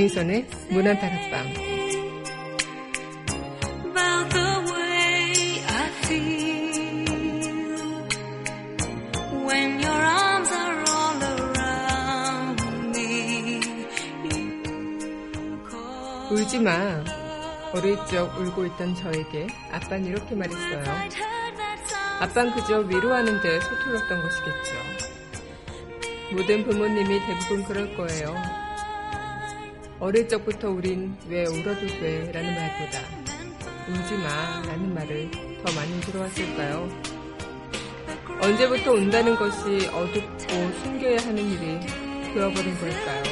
You call 울지 마. 어릴 적 울고 있던 저에게 아빠는 이렇게 말했어요. 아빠는 그저 위로하는 데 서툴렀던 것이겠죠. 모든 부모님이 대부분 그럴 거예요. 어릴 적부터 우린 왜 울어도 돼 라는 말보다 울지 마 라는 말을 더 많이 들어왔을까요? 언제부터 운다는 것이 어둡고 숨겨야 하는 일이 되어버린 걸까요?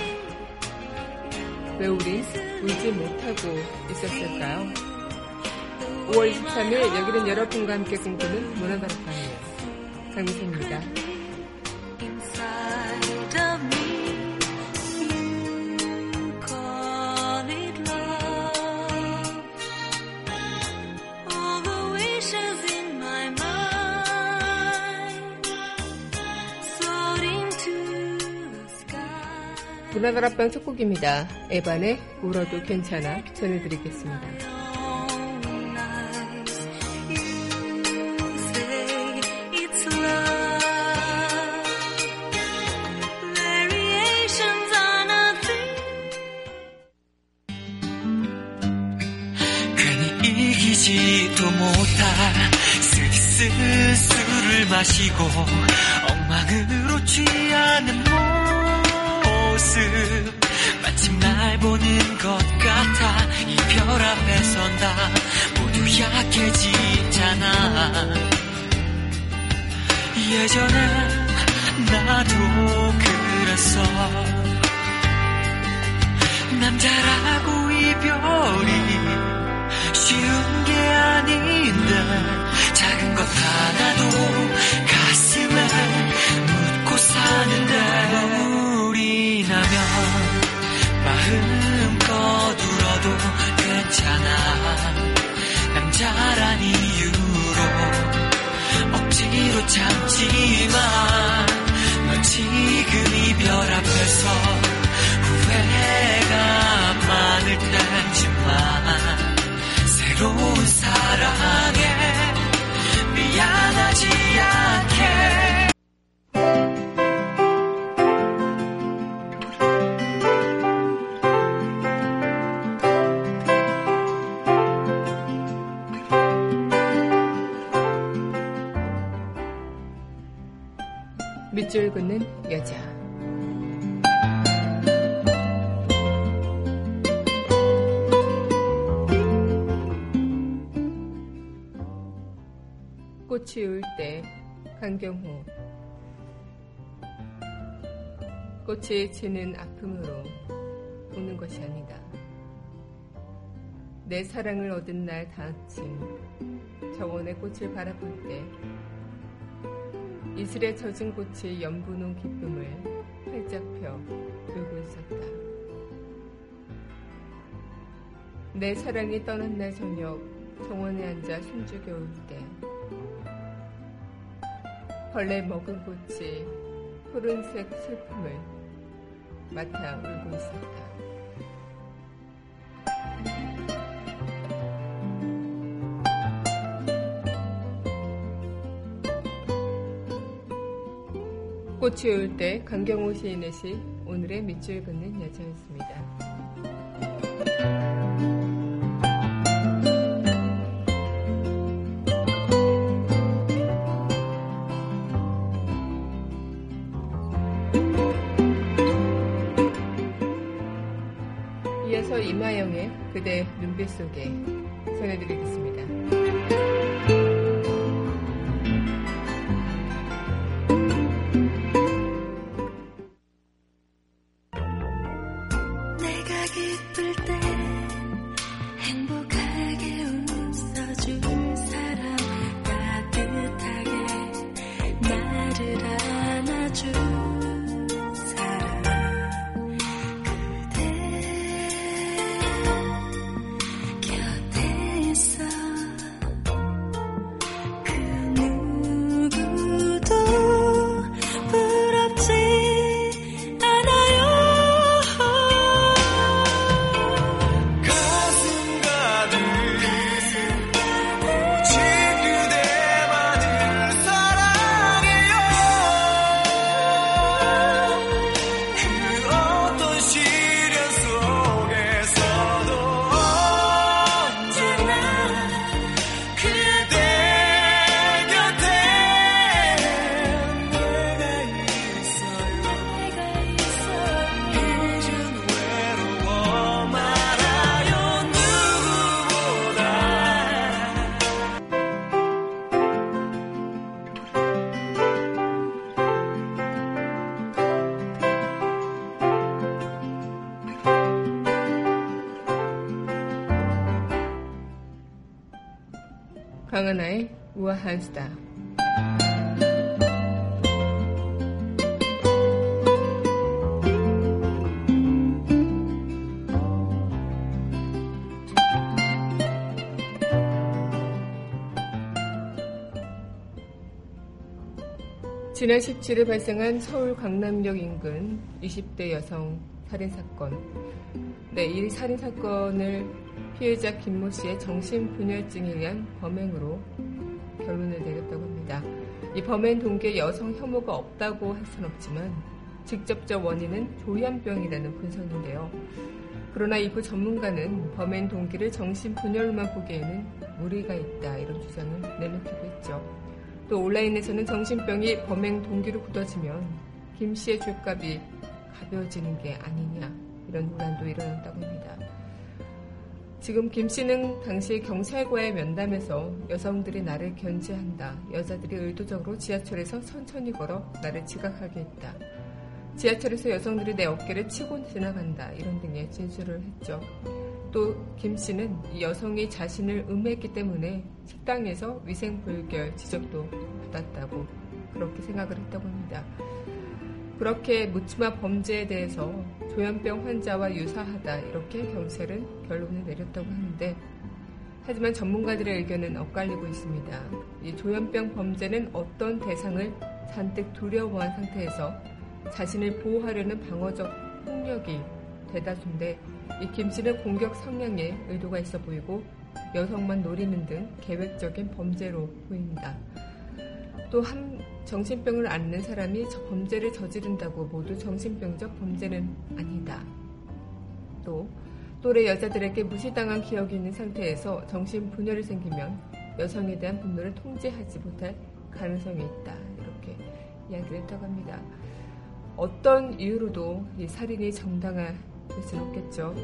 왜 우린 울지 못하고 있었을까요? 5월 23일 여기는 여러분과 함께 꿈꾸는 문화다락방이에요. 강미선입니다. 문화다락방 첫 곡입니다. 에반의 울어도 괜찮아 전해드리겠습니다. 술을 마시고 엉망으로 취하는 모습 마침 날 보는 것 같아. 이별 앞에 선다 모두 약해지잖아. 예전에 나도 그랬어. 남자라고 이별이 쉬운 게 아닌데 작은 것 하나도 가슴에 참지만 넌 지금 이별 앞에서 후회가 많을 테지만 새로운 사랑에 미안하지 않게 밑줄 긋는 여자. 꽃이 울 때 강경호 꽃이 지는 아픔으로 우는 것이 아니다. 내 사랑을 얻은 날 다아침 정원의 꽃을 바라볼 때 이슬에 젖은 꽃이 연분홍 기쁨을 활짝 펴 울고 있었다. 내 사랑이 떠난 날 저녁 정원에 앉아 숨죽여 울 때 벌레 먹은 꽃이 푸른색 슬픔을 맡아 울고 있었다. 꽃이 울때 강경호 시인의 시 오늘의 밑줄 긋는 여자였습니다. 이어서 이마영의 그대 눈빛 속에 전해드리겠습니다. 강하나의 우아한 수다. 지난 17일 발생한 서울 강남역 인근 20대 여성 살인사건. 네, 이 살인사건을 피해자 김모 씨의 정신분열증에 의한 범행으로 결론을 내렸다고 합니다. 이 범행 동기에 여성 혐오가 없다고 할 수는 없지만 직접적 원인은 조현병이라는 분석인데요. 그러나 이부 전문가는 범행 동기를 정신분열로만 보기에는 무리가 있다 이런 주장을 내놓기도 했죠. 또 온라인에서는 정신병이 범행 동기로 굳어지면 김 씨의 죄값이 가벼워지는 게 아니냐 이런 논란도 일어났다고 합니다. 지금 김 씨는 당시 경찰과의 면담에서 여성들이 나를 견제한다. 여자들이 의도적으로 지하철에서 천천히 걸어 나를 지각하게 했다. 지하철에서 여성들이 내 어깨를 치고 지나간다. 이런 등의 진술을 했죠. 또 김 씨는 이 여성이 자신을 음해했기 때문에 식당에서 위생불결 지적도 받았다고 그렇게 생각을 했다고 합니다. 그렇게 묻지마 범죄에 대해서 조현병 환자와 유사하다 이렇게 경찰은 결론을 내렸다고 하는데 하지만 전문가들의 의견은 엇갈리고 있습니다. 이 조현병 범죄는 어떤 대상을 잔뜩 두려워한 상태에서 자신을 보호하려는 방어적 폭력이 대다수인데 이 김씨는 공격 성향에 의도가 있어 보이고 여성만 노리는 등 계획적인 범죄로 보입니다. 또한 정신병을 앓는 사람이 저 범죄를 저지른다고 모두 정신병적 범죄는 아니다. 또 또래 여자들에게 무시당한 기억이 있는 상태에서 정신 분열이 생기면 여성에 대한 분노를 통제하지 못할 가능성이 있다. 이렇게 이야기를 했다고 합니다. 어떤 이유로도 이 살인이 정당화될 수는 없겠죠.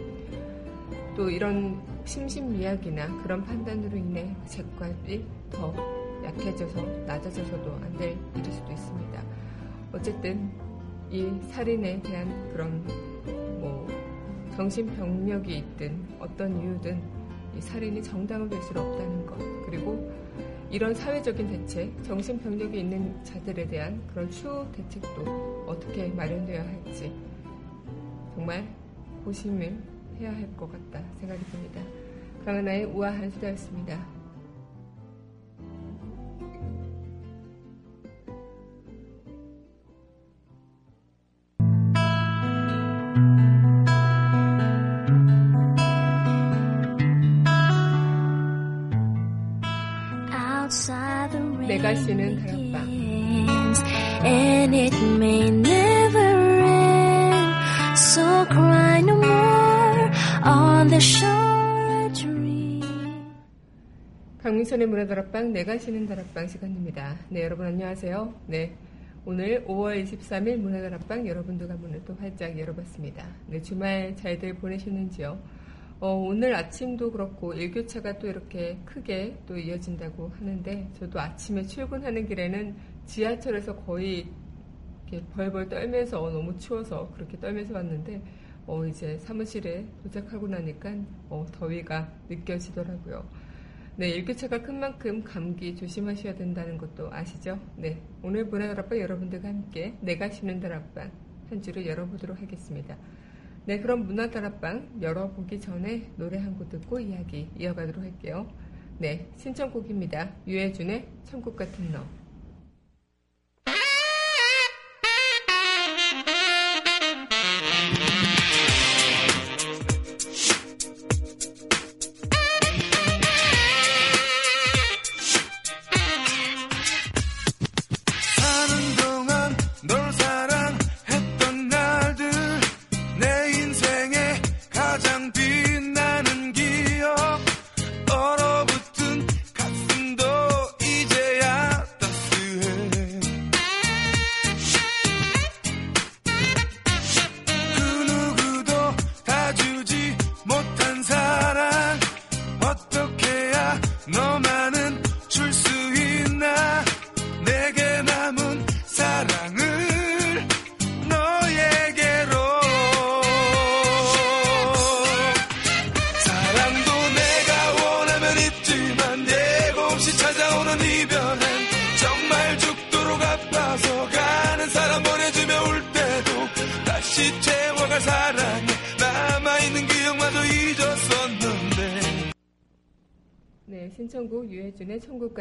또 이런 심신미약이나 그런 판단으로 인해 죄값이 더 약해져서 낮아져서도 안 될 일일 수도 있습니다. 어쨌든 이 살인에 대한 그런 뭐 정신병력이 있든 어떤 이유든 이 살인이 정당화될 수는 없다는 것 그리고 이런 사회적인 대책, 정신병력이 있는 자들에 대한 그런 추후 대책도 어떻게 마련되어야 할지 정말 고심을 해야 할 것 같다 생각이 듭니다. 강하나의 우아한 수다였습니다. More on the shore dream 강민선의 문화 다락방 내가 쉬는 다락방 시간입니다. 네 여러분 안녕하세요. 네 오늘 5월 23일 문화 다락방 여러분들과 문을 또 활짝 열어봤습니다. 네 주말 잘들 보내셨는지요? 어, 오늘 아침도 그렇고 일교차가 또 이렇게 크게 또 이어진다고 하는데 저도 아침에 출근하는 길에는 지하철에서 거의 이렇게 벌벌 떨면서 너무 추워서 그렇게 떨면서 왔는데 어, 이제 사무실에 도착하고 나니까 어, 더위가 느껴지더라고요. 네, 일교차가 큰 만큼 감기 조심하셔야 된다는 것도 아시죠? 네, 오늘 문화다락방 여러분들과 함께 내가 쉬는 다락방 한 주를 열어보도록 하겠습니다. 네, 그럼 문화다락방 열어보기 전에 노래 한 곡 듣고 이야기 이어가도록 할게요. 네, 신청곡입니다. 유해준의 천국 같은 너.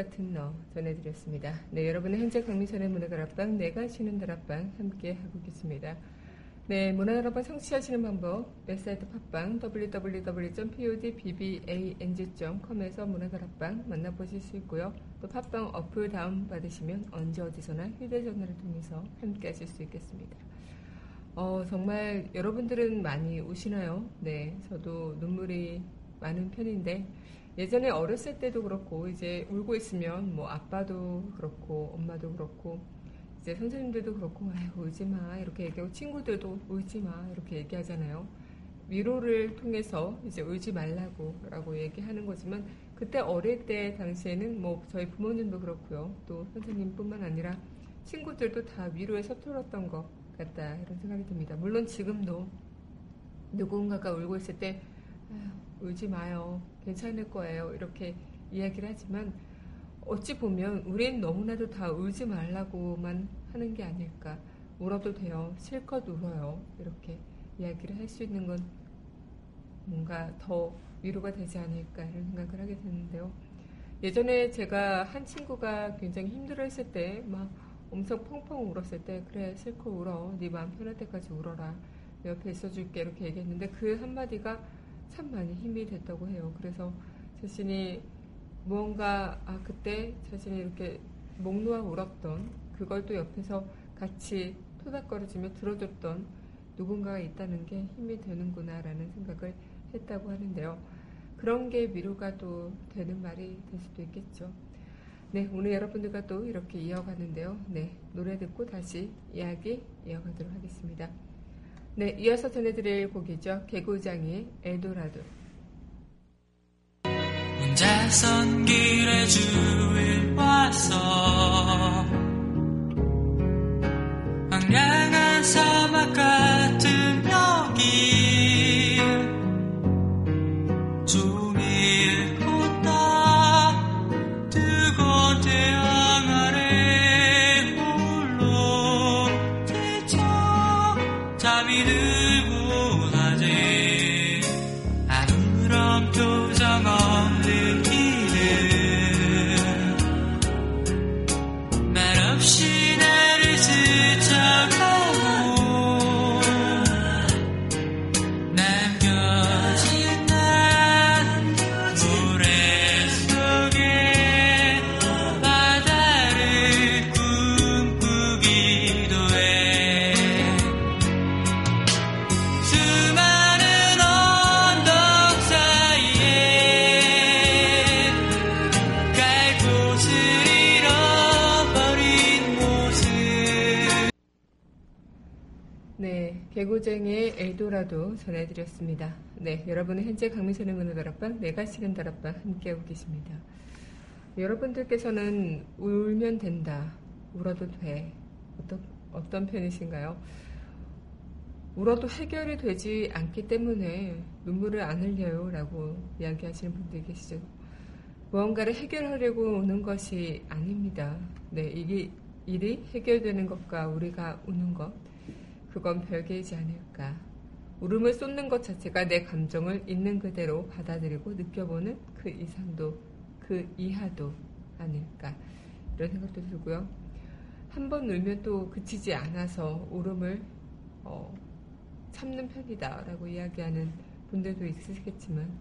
같은 너 전해드렸습니다. 네, 여러분은 현재 강민선의 문화다락방, 내가 쉬는 다락방 함께 하고 계십니다. 네, 문화다락방 청취하시는 방법, 웹사이트 팟빵 www.podbbang.com에서 문화다락방 만나보실 수 있고요. 또 팟빵 어플 다운 받으시면 언제 어디서나 휴대전화를 통해서 함께 하실 수 있겠습니다. 어, 정말 여러분들은 많이 우시나요? 네, 저도 눈물이 많은 편인데, 예전에 어렸을 때도 그렇고 이제 울고 있으면 뭐 아빠도 그렇고 엄마도 그렇고 이제 선생님들도 그렇고 아유 울지 마 이렇게 얘기하고 친구들도 울지 마 이렇게 얘기하잖아요. 위로를 통해서 이제 울지 말라고 라고 얘기하는 거지만 그때 어릴 때 당시에는 뭐 저희 부모님도 그렇고요. 또 선생님뿐만 아니라 친구들도 다 위로에 서툴렀던 것 같다 이런 생각이 듭니다. 물론 지금도 누군가가 울고 있을 때 울지 마요. 괜찮을 거예요. 이렇게 이야기를 하지만 어찌 보면 우린 너무나도 다 울지 말라고만 하는 게 아닐까. 울어도 돼요. 실컷 울어요. 이렇게 이야기를 할 수 있는 건 뭔가 더 위로가 되지 않을까 이런 생각을 하게 되는데요. 예전에 제가 한 친구가 굉장히 힘들어 했을 때 막 엄청 펑펑 울었을 때 그래 실컷 울어. 네 마음 편할 때까지 울어라. 내 옆에 있어줄게 이렇게 얘기했는데 그 한마디가 참 많이 힘이 됐다고 해요. 그래서 자신이 무언가 아 그때 자신이 이렇게 목 놓아 울었던 그걸 또 옆에서 같이 토닥거려주며 들어줬던 누군가가 있다는 게 힘이 되는구나라는 생각을 했다고 하는데요. 그런 게 위로가 또 되는 말이 될 수도 있겠죠. 네, 오늘 여러분들과 또 이렇게 이어가는데요. 네, 노래 듣고 다시 이야기 이어가도록 하겠습니다. 네, 이어서 전해드릴 곡이죠. 개구장의 엘도라도. 혼자선 길에 주일 와서 엘도라도 전해드렸습니다. 네, 여러분은 현재 강민선의 문화 다락방, 내가 싫은 다락방 함께하고 계십니다. 여러분들께서는 울면 된다, 울어도 돼. 어떤, 어떤 편이신가요? 울어도 해결이 되지 않기 때문에 눈물을 안 흘려요 라고 이야기하시는 분들이 계시죠. 무언가를 해결하려고 우는 것이 아닙니다. 네, 이게 일이 해결되는 것과 우리가 우는 것, 그건 별개이지 않을까. 울음을 쏟는 것 자체가 내 감정을 있는 그대로 받아들이고 느껴보는 그 이상도, 그 이하도 아닐까. 이런 생각도 들고요. 한 번 울면 또 그치지 않아서 울음을 어, 참는 편이다라고 이야기하는 분들도 있으시겠지만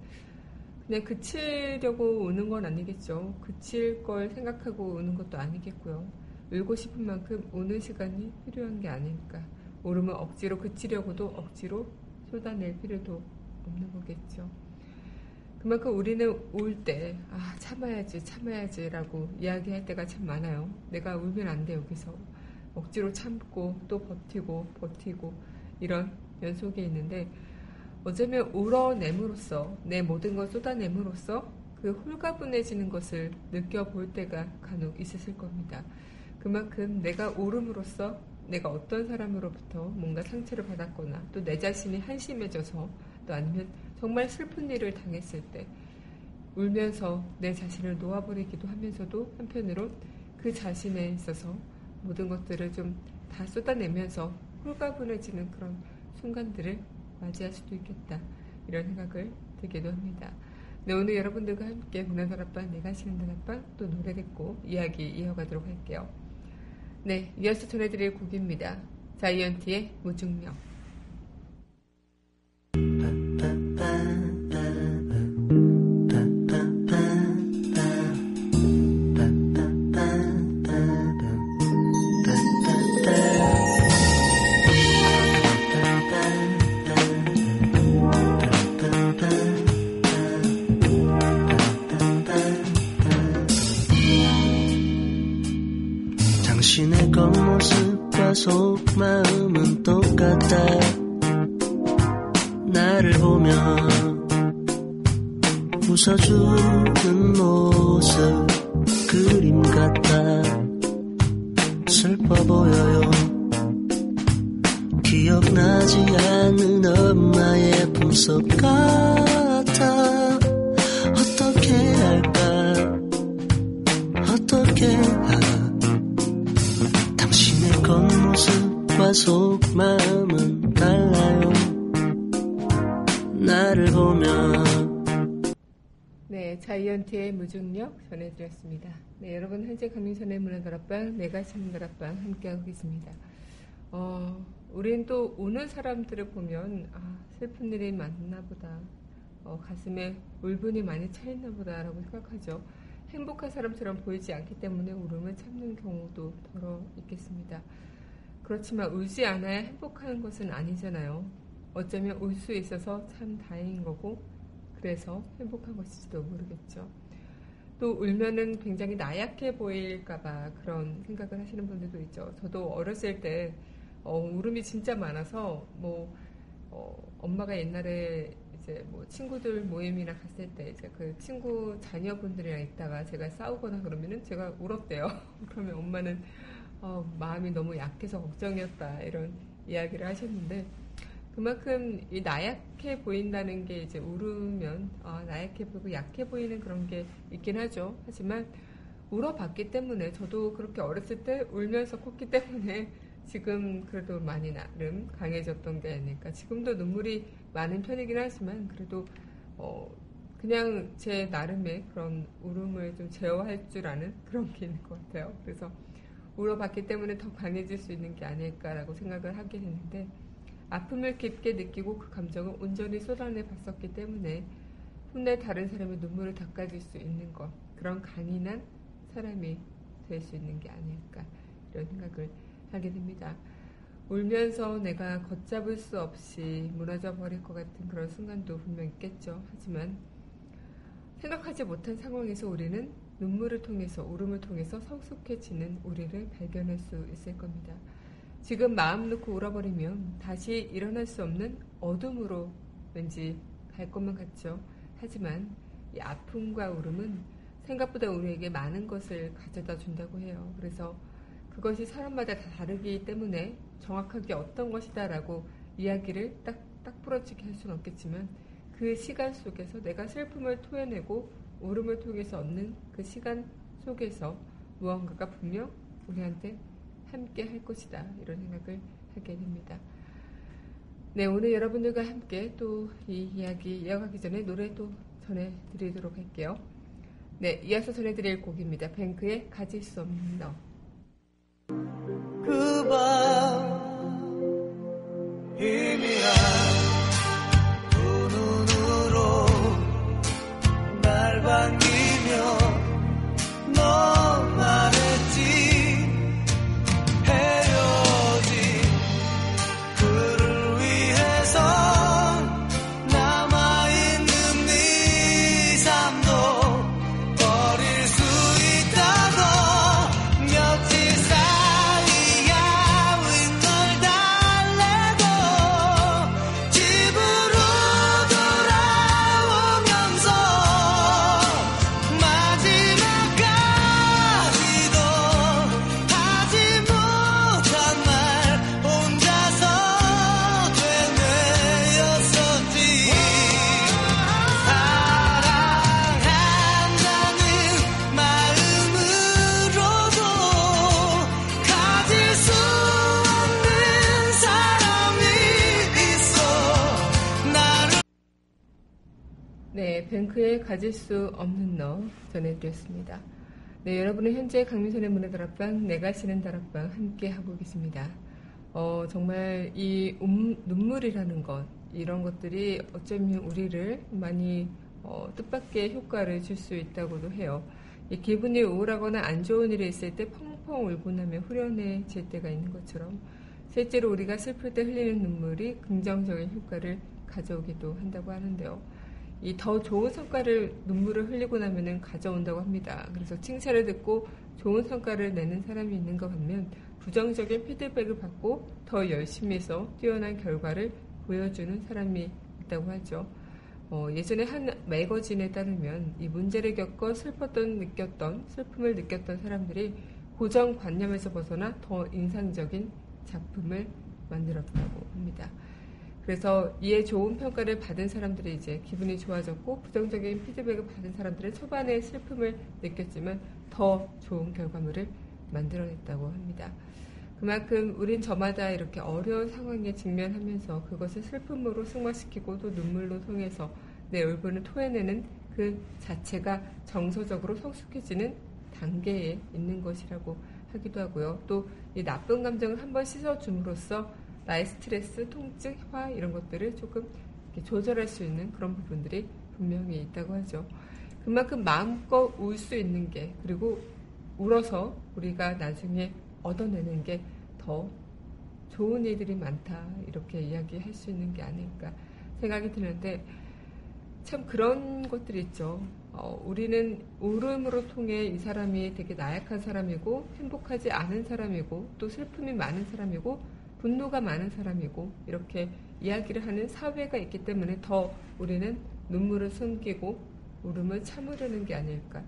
그냥 그치려고 우는 건 아니겠죠. 그칠 걸 생각하고 우는 것도 아니겠고요. 울고 싶은 만큼 우는 시간이 필요한 게 아닐까. 울음을 억지로 그치려고도 억지로 쏟아낼 필요도 없는 거겠죠. 그만큼 우리는 울 때, 아, 참아야지, 참아야지 라고 이야기할 때가 참 많아요. 내가 울면 안 돼, 여기서. 억지로 참고, 또 버티고, 버티고, 이런 연속에 있는데, 어쩌면 울어냄으로써, 내 모든 걸 쏟아냄으로써 그 홀가분해지는 것을 느껴볼 때가 간혹 있으실 겁니다. 그만큼 내가 울음으로써 내가 어떤 사람으로부터 뭔가 상처를 받았거나 또 내 자신이 한심해져서 또 아니면 정말 슬픈 일을 당했을 때 울면서 내 자신을 놓아버리기도 하면서도 한편으로 그 자신에 있어서 모든 것들을 좀 다 쏟아내면서 홀가분해지는 그런 순간들을 맞이할 수도 있겠다. 이런 생각을 들기도 합니다. 네, 오늘 여러분들과 함께 문화다락방, 내가 시는 다락방 또 노래 듣고 이야기 이어가도록 할게요. 네, 이어서 전해드릴 곡입니다. 자이언티의 무중력. 겉모습과 속마음은 똑같다 나를 보며 웃어주는 모습 그림 같다 슬퍼 보여요. 기억나지 않는 엄마의 품속 같 자이언티의 무중력 전해드렸습니다. 네, 여러분 현재 강민선의 문화다락방, 내가 시는 다락방 함께하고 계십니다. 어, 우린 또 우는 사람들을 보면 아, 슬픈 일이 많나 보다. 어, 가슴에 울분이 많이 차있나 보다라고 생각하죠. 행복한 사람처럼 보이지 않기 때문에 울음을 참는 경우도 더러 있겠습니다. 그렇지만 울지 않아야 행복한 것은 아니잖아요. 어쩌면 울 수 있어서 참 다행인 거고 그래서 행복한 것일지도 모르겠죠. 또 울면은 굉장히 나약해 보일까봐 그런 생각을 하시는 분들도 있죠. 저도 어렸을 때 어, 울음이 진짜 많아서 뭐 어, 엄마가 옛날에 이제 뭐 친구들 모임이나 갔을 때 이제 그 친구 자녀분들이랑 있다가 제가 싸우거나 그러면은 제가 울었대요. 그러면 엄마는 어, 마음이 너무 약해서 걱정이었다 이런 이야기를 하셨는데 그만큼 이 나약해 보인다는 게 이제 울으면 아, 나약해 보이고 약해 보이는 그런 게 있긴 하죠. 하지만 울어봤기 때문에 저도 그렇게 어렸을 때 울면서 컸기 때문에 지금 그래도 많이 나름 강해졌던 게 아닐까. 지금도 눈물이 많은 편이긴 하지만 그래도 어 그냥 제 나름의 그런 울음을 좀 제어할 줄 아는 그런 게 있는 것 같아요. 그래서 울어봤기 때문에 더 강해질 수 있는 게 아닐까라고 생각을 하게 되는데 아픔을 깊게 느끼고 그 감정을 온전히 쏟아내 봤었기 때문에 훗날 다른 사람의 눈물을 닦아줄 수 있는 것 그런 강인한 사람이 될 수 있는 게 아닐까 이런 생각을 하게 됩니다. 울면서 내가 걷잡을 수 없이 무너져 버릴 것 같은 그런 순간도 분명 있겠죠. 하지만 생각하지 못한 상황에서 우리는 눈물을 통해서 울음을 통해서 성숙해지는 우리를 발견할 수 있을 겁니다. 지금 마음 놓고 울어버리면 다시 일어날 수 없는 어둠으로 왠지 갈 것만 같죠. 하지만 이 아픔과 울음은 생각보다 우리에게 많은 것을 가져다 준다고 해요. 그래서 그것이 사람마다 다 다르기 때문에 정확하게 어떤 것이다라고 이야기를 딱, 딱 부러지게 할 수는 없겠지만 그 시간 속에서 내가 슬픔을 토해내고 울음을 통해서 얻는 그 시간 속에서 무언가가 분명 우리한테 함께 할 것이다. 이런 생각을 하게 됩니다. 네, 오늘 여러분들과 함께 또 이 이야기 이어가기 전에 노래 또 전해드리도록 할게요. 네, 이어서 전해드릴 곡입니다. 뱅크의 가질 수 없는 너. 그밤 희미한 수 없는 너 전해드렸습니다. 네, 여러분은 현재 강민선의 문화 다락방, 내가 쉬는 다락방 함께 하고 계십니다. 어, 정말 이 음, 눈물이라는 것, 이런 것들이 어쩌면 우리를 많이 어, 뜻밖의 효과를 줄 수 있다고도 해요. 이 기분이 우울하거나 안 좋은 일이 있을 때 펑펑 울고 나면 후련해질 때가 있는 것처럼 실제로 우리가 슬플 때 흘리는 눈물이 긍정적인 효과를 가져오기도 한다고 하는데요. 이 더 좋은 성과를 눈물을 흘리고 나면은 가져온다고 합니다. 그래서 칭찬을 듣고 좋은 성과를 내는 사람이 있는 것 같으면 부정적인 피드백을 받고 더 열심히 해서 뛰어난 결과를 보여주는 사람이 있다고 하죠. 어, 예전에 한 매거진에 따르면 이 문제를 겪어 슬펐던 느꼈던 슬픔을 느꼈던 사람들이 고정관념에서 벗어나 더 인상적인 작품을 만들었다고 합니다. 그래서 이에 좋은 평가를 받은 사람들이 이제 기분이 좋아졌고 부정적인 피드백을 받은 사람들은 초반에 슬픔을 느꼈지만 더 좋은 결과물을 만들어냈다고 합니다. 그만큼 우린 저마다 이렇게 어려운 상황에 직면하면서 그것을 슬픔으로 승화시키고 또 눈물로 통해서 내 울분을 토해내는 그 자체가 정서적으로 성숙해지는 단계에 있는 것이라고 하기도 하고요. 또 이 나쁜 감정을 한번 씻어줌으로써 나의 스트레스, 통증, 화 이런 것들을 조금 조절할 수 있는 그런 부분들이 분명히 있다고 하죠. 그만큼 마음껏 울 수 있는 게 그리고 울어서 우리가 나중에 얻어내는 게 더 좋은 일들이 많다 이렇게 이야기할 수 있는 게 아닐까 생각이 드는데 참 그런 것들이 있죠. 어, 우리는 울음으로 통해 이 사람이 되게 나약한 사람이고 행복하지 않은 사람이고 또 슬픔이 많은 사람이고 분노가 많은 사람이고 이렇게 이야기를 하는 사회가 있기 때문에 더 우리는 눈물을 숨기고 울음을 참으려는 게 아닐까.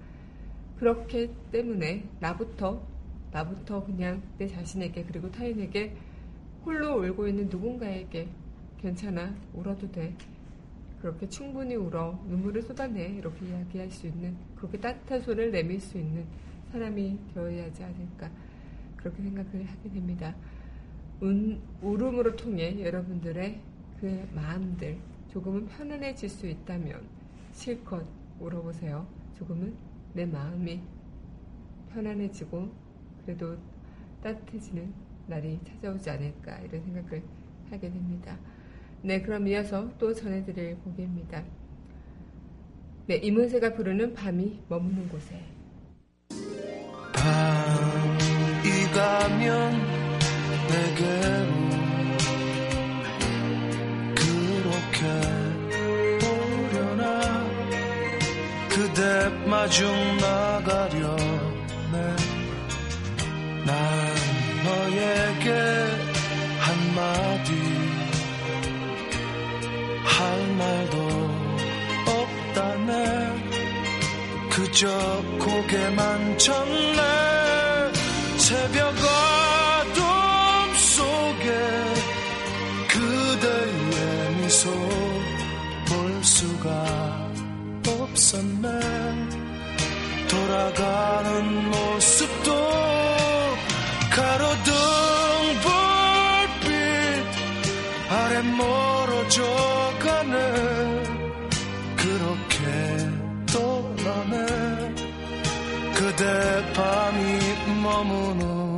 그렇기 때문에 나부터 나부터 그냥 내 자신에게 그리고 타인에게 홀로 울고 있는 누군가에게 괜찮아 울어도 돼 그렇게 충분히 울어 눈물을 쏟아내 이렇게 이야기할 수 있는 그렇게 따뜻한 손을 내밀 수 있는 사람이 되어야 하지 않을까 그렇게 생각을 하게 됩니다. 운, 울음으로 통해 여러분들의 그 마음들 조금은 편안해질 수 있다면 실컷 울어보세요. 조금은 내 마음이 편안해지고 그래도 따뜻해지는 날이 찾아오지 않을까 이런 생각을 하게 됩니다. 네, 그럼 이어서 또 전해드릴 곡입니다. 네, 이문세가 부르는 밤이 머무는 곳에 밤이 가면 마중 나가려네 난 너에게 한마디 할 말도 없다네 그저 고개만 쳤네. 새벽 어 수가 없었네. 돌아가는 모습도 가로등 불빛 아래 멀어져 가네. 그렇게 떠나네. 그대 밤이 머무는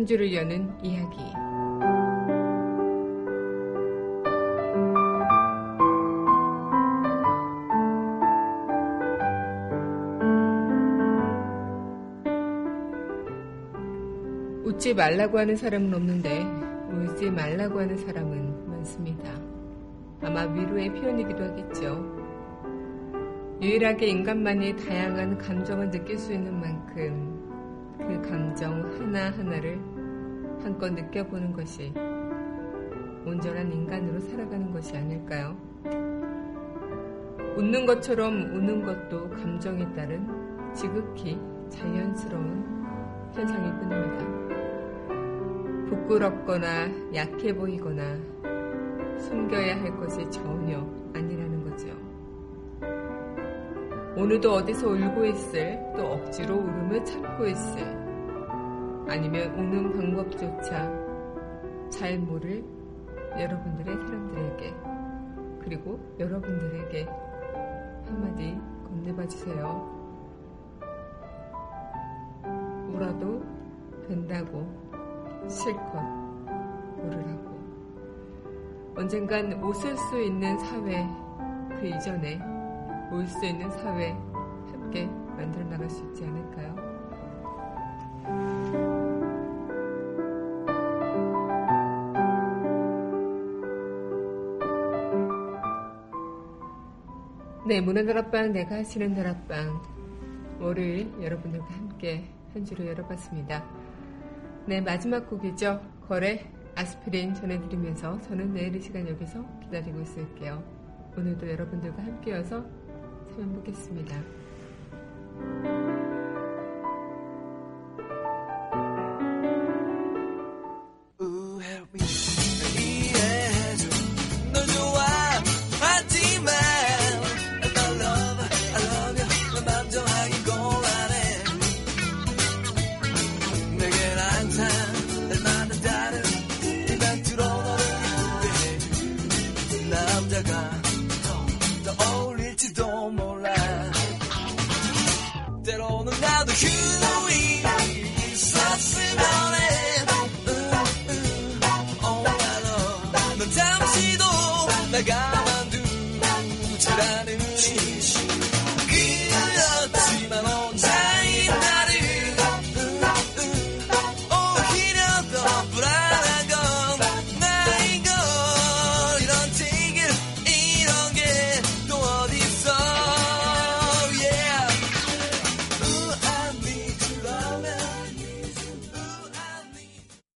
한 줄을 여는 이야기 웃지 말라고 하는 사람은 없는데 울지 말라고 하는 사람은 많습니다. 아마 위로의 표현이기도 하겠죠. 유일하게 인간만이 다양한 감정을 느낄 수 있는 만큼 그 감정 하나하나를 한껏 느껴보는 것이 온전한 인간으로 살아가는 것이 아닐까요? 웃는 것처럼 우는 것도 감정에 따른 지극히 자연스러운 현상일 뿐입니다. 부끄럽거나 약해 보이거나 숨겨야 할 것이 전혀 아니라는 거죠. 오늘도 어디서 울고 있을 또 억지로 울음을 참고 있을 아니면 우는 방법조차 잘 모를 여러분들의 사람들에게 그리고 여러분들에게 한마디 건네봐 주세요. 울어도 된다고 실컷 울으라고. 언젠간 웃을 수 있는 사회 그 이전에 울수 있는 사회 함께 만들어 나갈 수 있지 않을까요? 네, 문화다락방 내가 하시는 다락방 월요일 여러분들과 함께 한 주를 열어봤습니다. 네, 마지막 곡이죠. 거래 아스피린 전해드리면서 저는 내일 이 시간 여기서 기다리고 있을게요. 오늘도 여러분들과 함께여서 사연 보겠습니다.